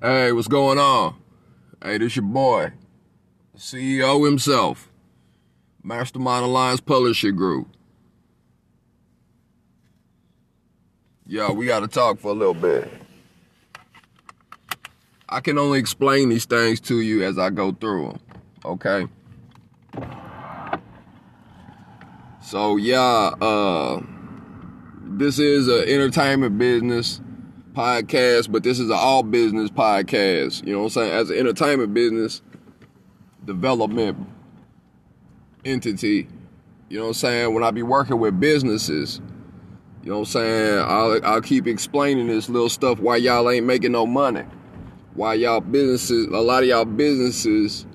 Hey, what's going on? Hey, this your boy, CEO himself, Mastermind Alliance Publishing Group. Yo, we got to talk for a little bit. I can only explain these things to you as I go through them, okay? So, yeah, uh, this is an entertainment business podcast, but this is an all business podcast. You know what I'm saying? As an entertainment business development entity, you know what I'm saying? When I be working with businesses, you know what I'm saying? I'll, I'll keep explaining this little stuff why y'all ain't making no money. Why y'all businesses, a lot of y'all businesses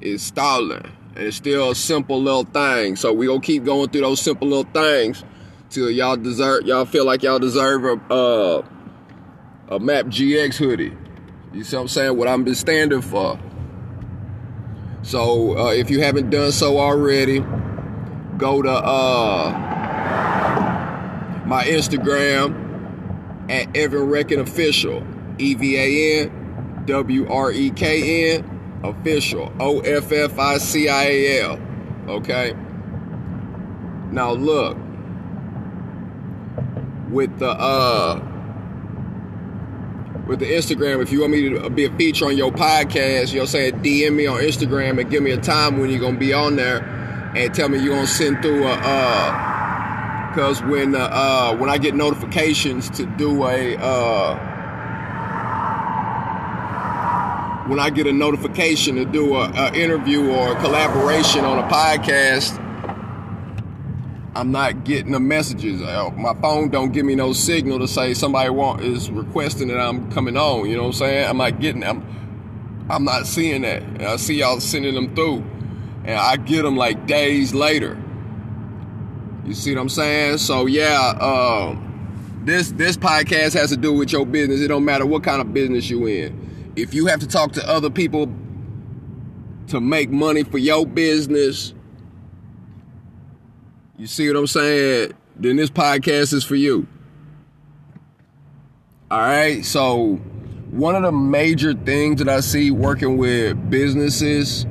is stalling. And it's still a simple little thing. So we gonna keep going through those simple little things till y'all deserve, y'all feel like y'all deserve a, uh, a MAP GX hoodie. You see what I'm saying? What I'm been standing for. So uh, if you haven't done so already, go to uh, my Instagram at Evan Wrekn Official. E V A N W R E K N Official. O F F I C I A L. Okay? Now look. With the uh with the Instagram, if you want me to be a feature on your podcast, you know saying, DM me on Instagram and give me a time when you're gonna be on there and tell me you're gonna send through a uh because when uh, uh, when I get notifications to do a uh, when I get a notification to do a, a interview or a collaboration on a podcast, I'm not getting the messages. Uh, my phone don't give me no signal to say somebody want is requesting that I'm coming on. You know what I'm saying? I'm not getting. I'm I'm not seeing that. And I see y'all sending them through, and I get them like days later. You see what I'm saying? So yeah, um, this this podcast has to do with your business. It don't matter what kind of business you in. If you have to talk to other people to make money for your business, you see what I'm saying? Then this podcast is for you. All right. So one of the major things that I see working with businesses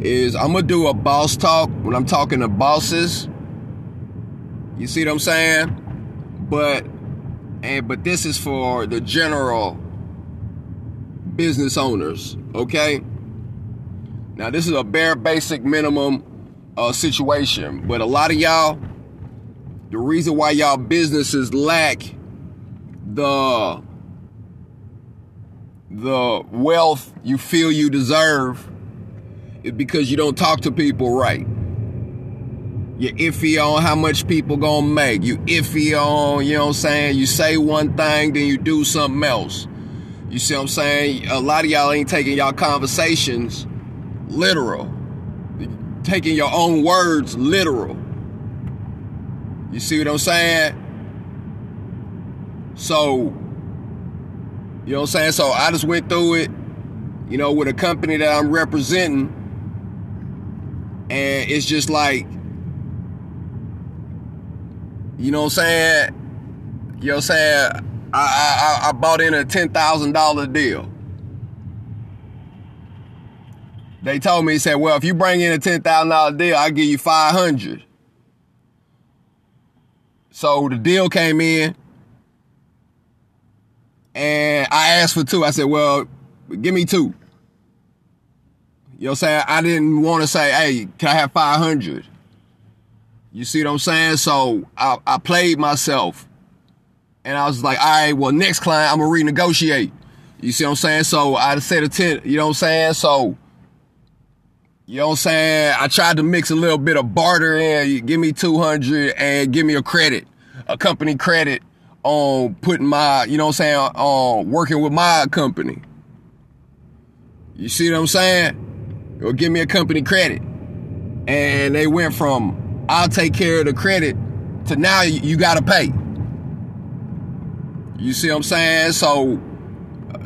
is I'm gonna do a boss talk when I'm talking to bosses. You see what I'm saying? But and but this is for the general business owners, okay? Now this is a bare basic minimum uh, situation, but a lot of y'all, the reason why y'all businesses lack the the wealth you feel you deserve is because you don't talk to people right. You're iffy on how much people gonna make. You iffy on, you know what I'm saying? You say one thing, then you do something else. You see what I'm saying? A lot of y'all ain't taking y'all conversations literal. Taking your own words literal. You see what I'm saying? So, you know what I'm saying? So I just went through it, you know, with a company that I'm representing. And it's just like, you know what I'm saying? You know what I'm saying? I, I, I bought in a $10,000 deal. They told me, he said, well, if you bring in a $10,000 deal, I'll give you 500. So the deal came in and I asked for two. I said, well, give me two. You know what I'm saying? I didn't want to say, hey, can I have 500? You see what I'm saying? So I, I played myself. And I was like, all right, well, next client, I'm going to renegotiate. You see what I'm saying? So I said a 10, you know what I'm saying? So, you know what I'm saying? I tried to mix a little bit of barter in. Give me 200 and give me a credit, a company credit on putting my, you know what I'm saying, on working with my company. You see what I'm saying? Or give me a company credit. And they went from, I'll take care of the credit to now you, got to pay. You see what I'm saying? So uh,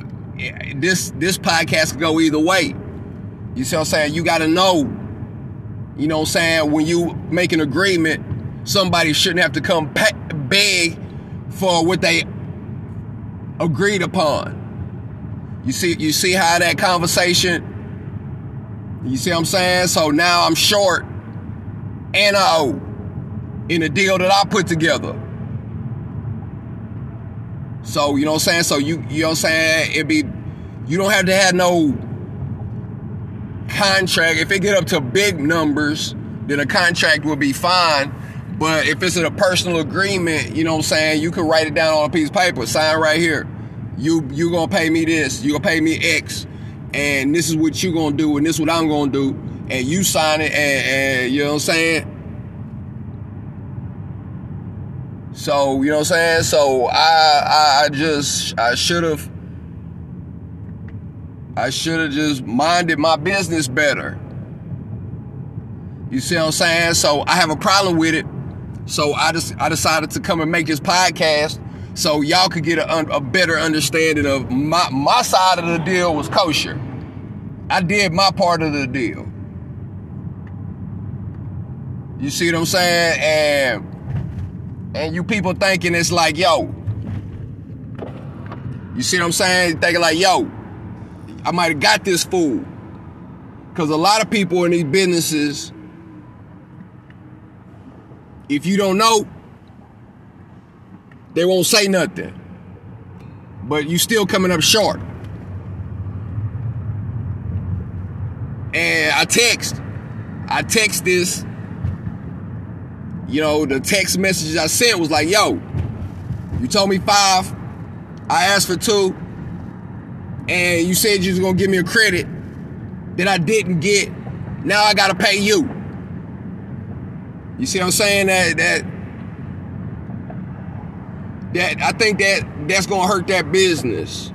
this this podcast can go either way. You see what I'm saying? You got to know. You know what I'm saying? When you make an agreement, somebody shouldn't have to come beg for what they agreed upon. You see, you see how that conversation. You see what I'm saying? So now I'm short and I owe in a deal that I put together. So you know what I'm saying? So you you know what I'm saying? It be you don't have to have no contract. If it get up to big numbers, then a contract will be fine. But if it's in a personal agreement, you know what I'm saying, you can write it down on a piece of paper, sign right here. You you gonna pay me this, you gonna pay me X, and this is what you gonna do, and this is what I'm gonna do, and you sign it, and, and you know what I'm saying. So you know what I'm saying. So I I, I just I should have I should have just minded my business better. You see what I'm saying? So I have a problem with it. So I just I decided to come and make this podcast so y'all could get a, a better understanding of my my side of the deal was kosher. I did my part of the deal. You see what I'm saying? And and you people thinking it's like, yo. You see what I'm saying? Thinking like, yo, I might have got this fool. Cause a lot of people in these businesses, if you don't know, they won't say nothing. But you still coming up short. And I text. I text this. You know, the text messages I sent was like, yo, you told me five. I asked for two. And you said you was gonna give me a credit that I didn't get. Now I gotta pay you. You see what I'm saying? That that that I think that that's gonna hurt that business.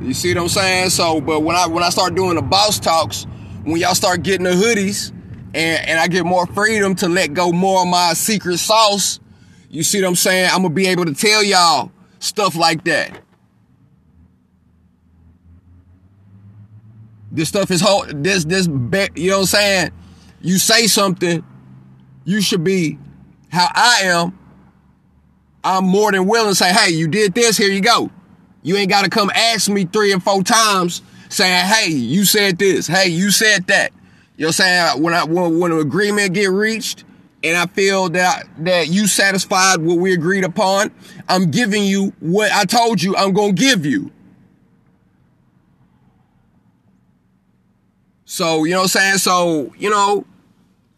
You see what I'm saying? So, but when I when I start doing the boss talks, when y'all start getting the hoodies, and and I get more freedom to let go more of my secret sauce, you see what I'm saying? I'm gonna be able to tell y'all stuff like that. This stuff is whole. This this you know what I'm saying? You say something, you should be how I am. I'm more than willing to say, hey, you did this, here you go. You ain't got to come ask me three and four times saying, hey, you said this, hey, you said that. You know what I'm saying? When I when, when an agreement get reached and I feel that that you satisfied what we agreed upon, I'm giving you what I told you I'm gonna give you. So, you know what I'm saying? So, you know,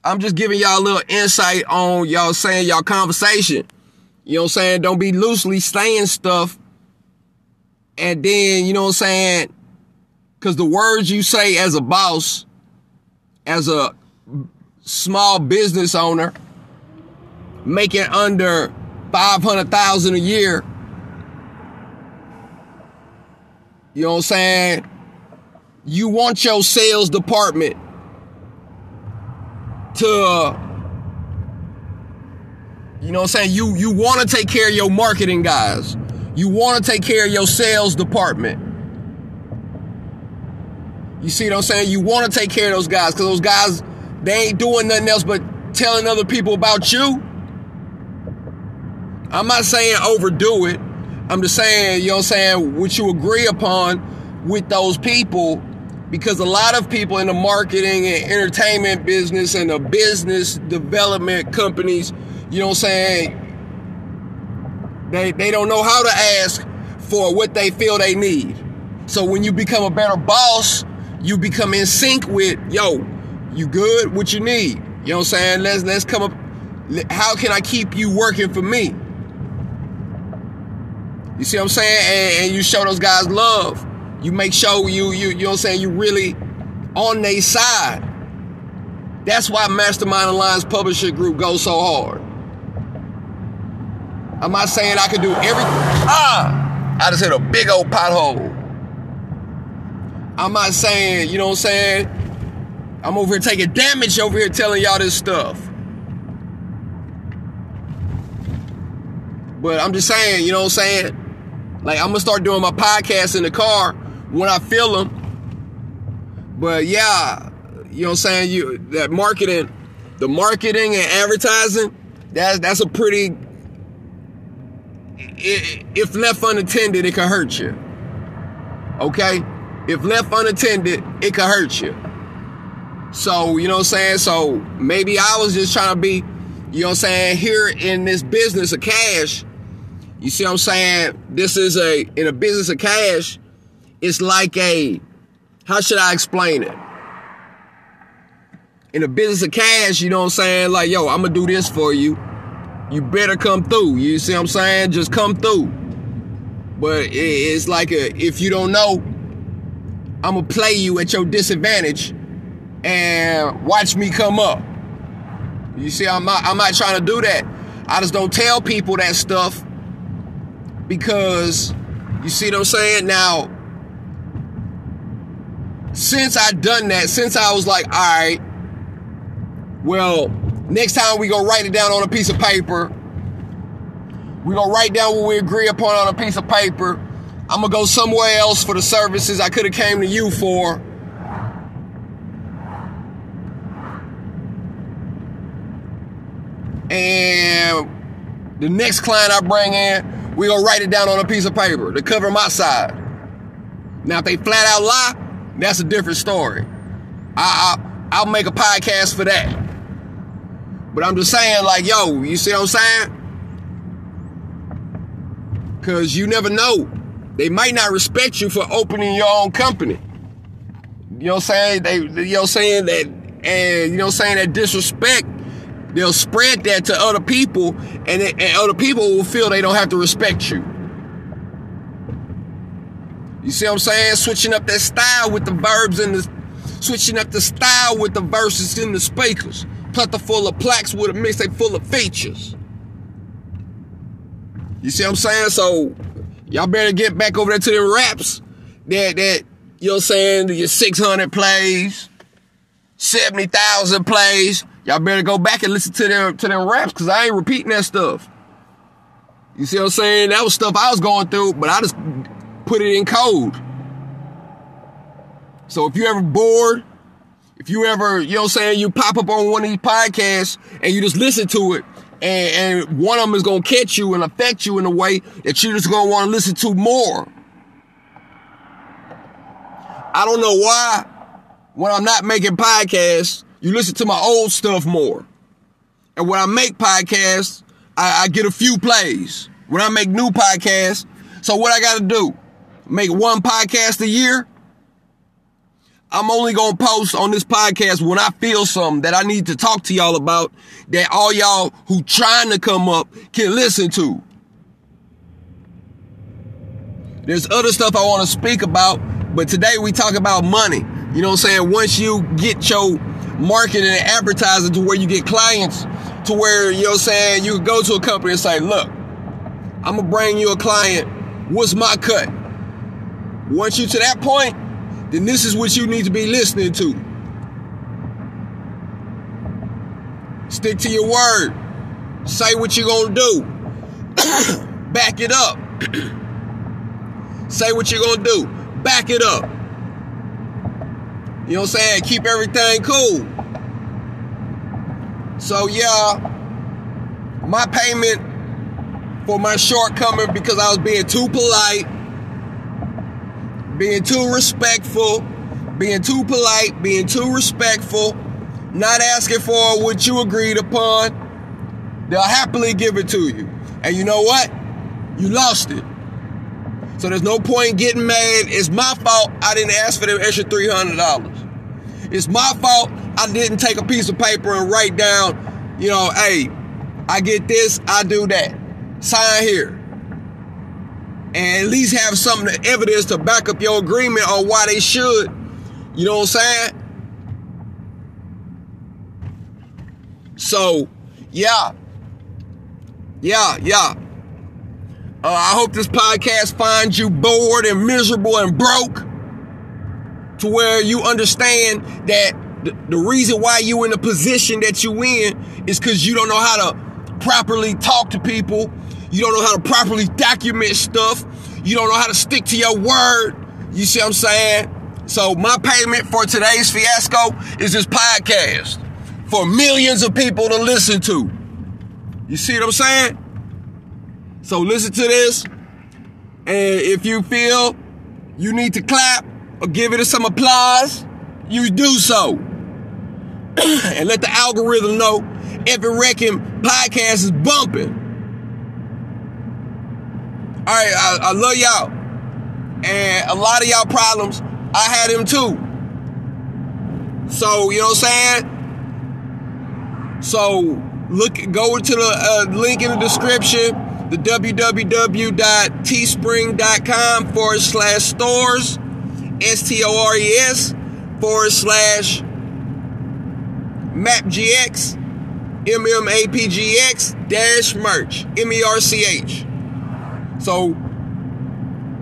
I'm just giving y'all a little insight on y'all saying y'all conversation. You know what I'm saying? Don't be loosely saying stuff. And then, you know what I'm saying? Because the words you say as a boss, as a small business owner, making under 500,000 a year, you know what I'm saying? You want your sales department to you know what I'm saying? You you want to take care of your marketing guys. You want to take care of your sales department. You see what I'm saying? You want to take care of those guys because those guys, they ain't doing nothing else but telling other people about you. I'm not saying overdo it. I'm just saying, you know what I'm saying, what you agree upon with those people because a lot of people in the marketing and entertainment business and the business development companies, you know what I'm saying, they, they don't know how to ask for what they feel they need. So when you become a better boss, you become in sync with, yo, you good? What you need? You know what I'm saying? Let's let's come up. How can I keep you working for me? You see what I'm saying? And, and you show those guys love. You make sure you you you know what I'm saying you really on their side. That's why Mastermind Alliance Publisher Group goes so hard. I'm not saying I can do every ah I just hit a big old pothole. I'm not saying, you know what I'm saying? I'm over here taking damage over here telling y'all this stuff. But I'm just saying, you know what I'm saying? Like I'm gonna start doing my podcast in the car when I feel them. But yeah, you know what I'm saying? You that marketing, the marketing and advertising, that's that's a pretty if left unattended, it can hurt you. Okay? If left unattended, it can hurt you. So, you know what I'm saying? So maybe I was just trying to be, you know what I'm saying, here in this business of cash. You see what I'm saying? This is a, in a business of cash, it's like a, how should I explain it? In a business of cash, you know what I'm saying? Like, yo, I'm gonna do this for you. You better come through. You see what I'm saying? Just come through. But it's like a, if you don't know, I'm gonna play you at your disadvantage and watch me come up. You see, I'm not, I'm not trying to do that. I just don't tell people that stuff because you see what I'm saying? Now, since I done that, since I was like, all right, well, next time we go write it down on a piece of paper. We gonna write down what we agree upon on a piece of paper. I'm gonna go somewhere else for the services I could have came to you for. And the next client I bring in, we gonna write it down on a piece of paper to cover my side. Now, if they flat out lie, that's a different story. I, I I'll make a podcast for that. But I'm just saying, like, yo, you see what I'm saying? Cause you never know. They might not respect you for opening your own company. You know what I'm saying? They you know what I'm saying that and you know what I'm saying that disrespect they'll spread that to other people, and, and other people will feel they don't have to respect you. You see what I'm saying? Switching up that style with the verbs and the switching up the style with the verses in the speakers. full of plaques with a mixtape full of features. You see what I'm saying? So y'all better get back over there to the raps that that you know what I'm saying, your 600 plays, 70,000 plays. Y'all better go back and listen to them to them raps because I ain't repeating that stuff. You see what I'm saying? That was stuff I was going through, but I just put it in code. So if you ever bored, if you ever, you know what I'm saying, you pop up on one of these podcasts and you just listen to it, and, and one of them is gonna catch you and affect you in a way that you're just gonna want to listen to more. I don't know why when I'm not making podcasts, you listen to my old stuff more. And when I make podcasts, I, I get a few plays. When I make new podcasts, so what I gotta do? Make one podcast a year? I'm only gonna post on this podcast when I feel something that I need to talk to y'all about that all y'all who trying to come up can listen to. There's other stuff I want to speak about, but today we talk about money. You know what I'm saying? Once you get your marketing and advertising to where you get clients to where, you know what I'm saying, you go to a company and say, look, I'm gonna bring you a client. What's my cut? Once you to that point, then this is what you need to be listening to. Stick to your word. Say what you're gonna do. Back it up. Say what you're gonna do. Back it up. You know what I'm saying? Keep everything cool. So yeah, my payment for my shortcoming because I was being too polite, being too respectful, being too polite, being too respectful, not asking for what you agreed upon, they'll happily give it to you. And you know what? You lost it. So there's no point getting mad. It's my fault I didn't ask for them extra $300. It's my fault I didn't take a piece of paper and write down, you know, hey, I get this, I do that. Sign here. And at least have to evidence to back up your agreement on why they should. You know what I'm saying? So, yeah. Yeah, yeah. Uh, I hope this podcast finds you bored and miserable and broke to where you understand that the, the reason why you in the position that you in is because you don't know how to properly talk to people. You don't know how to properly document stuff. You don't know how to stick to your word. You see what I'm saying? So my payment for today's fiasco is this podcast for millions of people to listen to. You see what I'm saying? So listen to this. And if you feel you need to clap or give it some applause, you do so. and let the algorithm know every wrecking podcast is bumping. All right, I, I love y'all. And a lot of y'all problems, I had them too. So, you know what I'm saying? So, look, go to the uh, link in the description, the www.teespring.com forward slash stores, S T O R E S forward slash MAPGX, MMAPGX dash merch, M E R C H. So,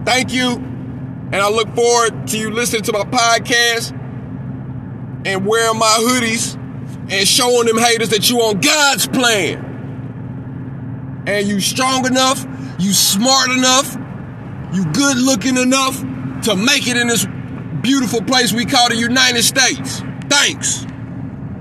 thank you. And I look forward to you listening to my podcast and wearing my hoodies and showing them haters that you on God's plan. And you strong enough, you smart enough, you good looking enough to make it in this beautiful place we call the United States. Thanks.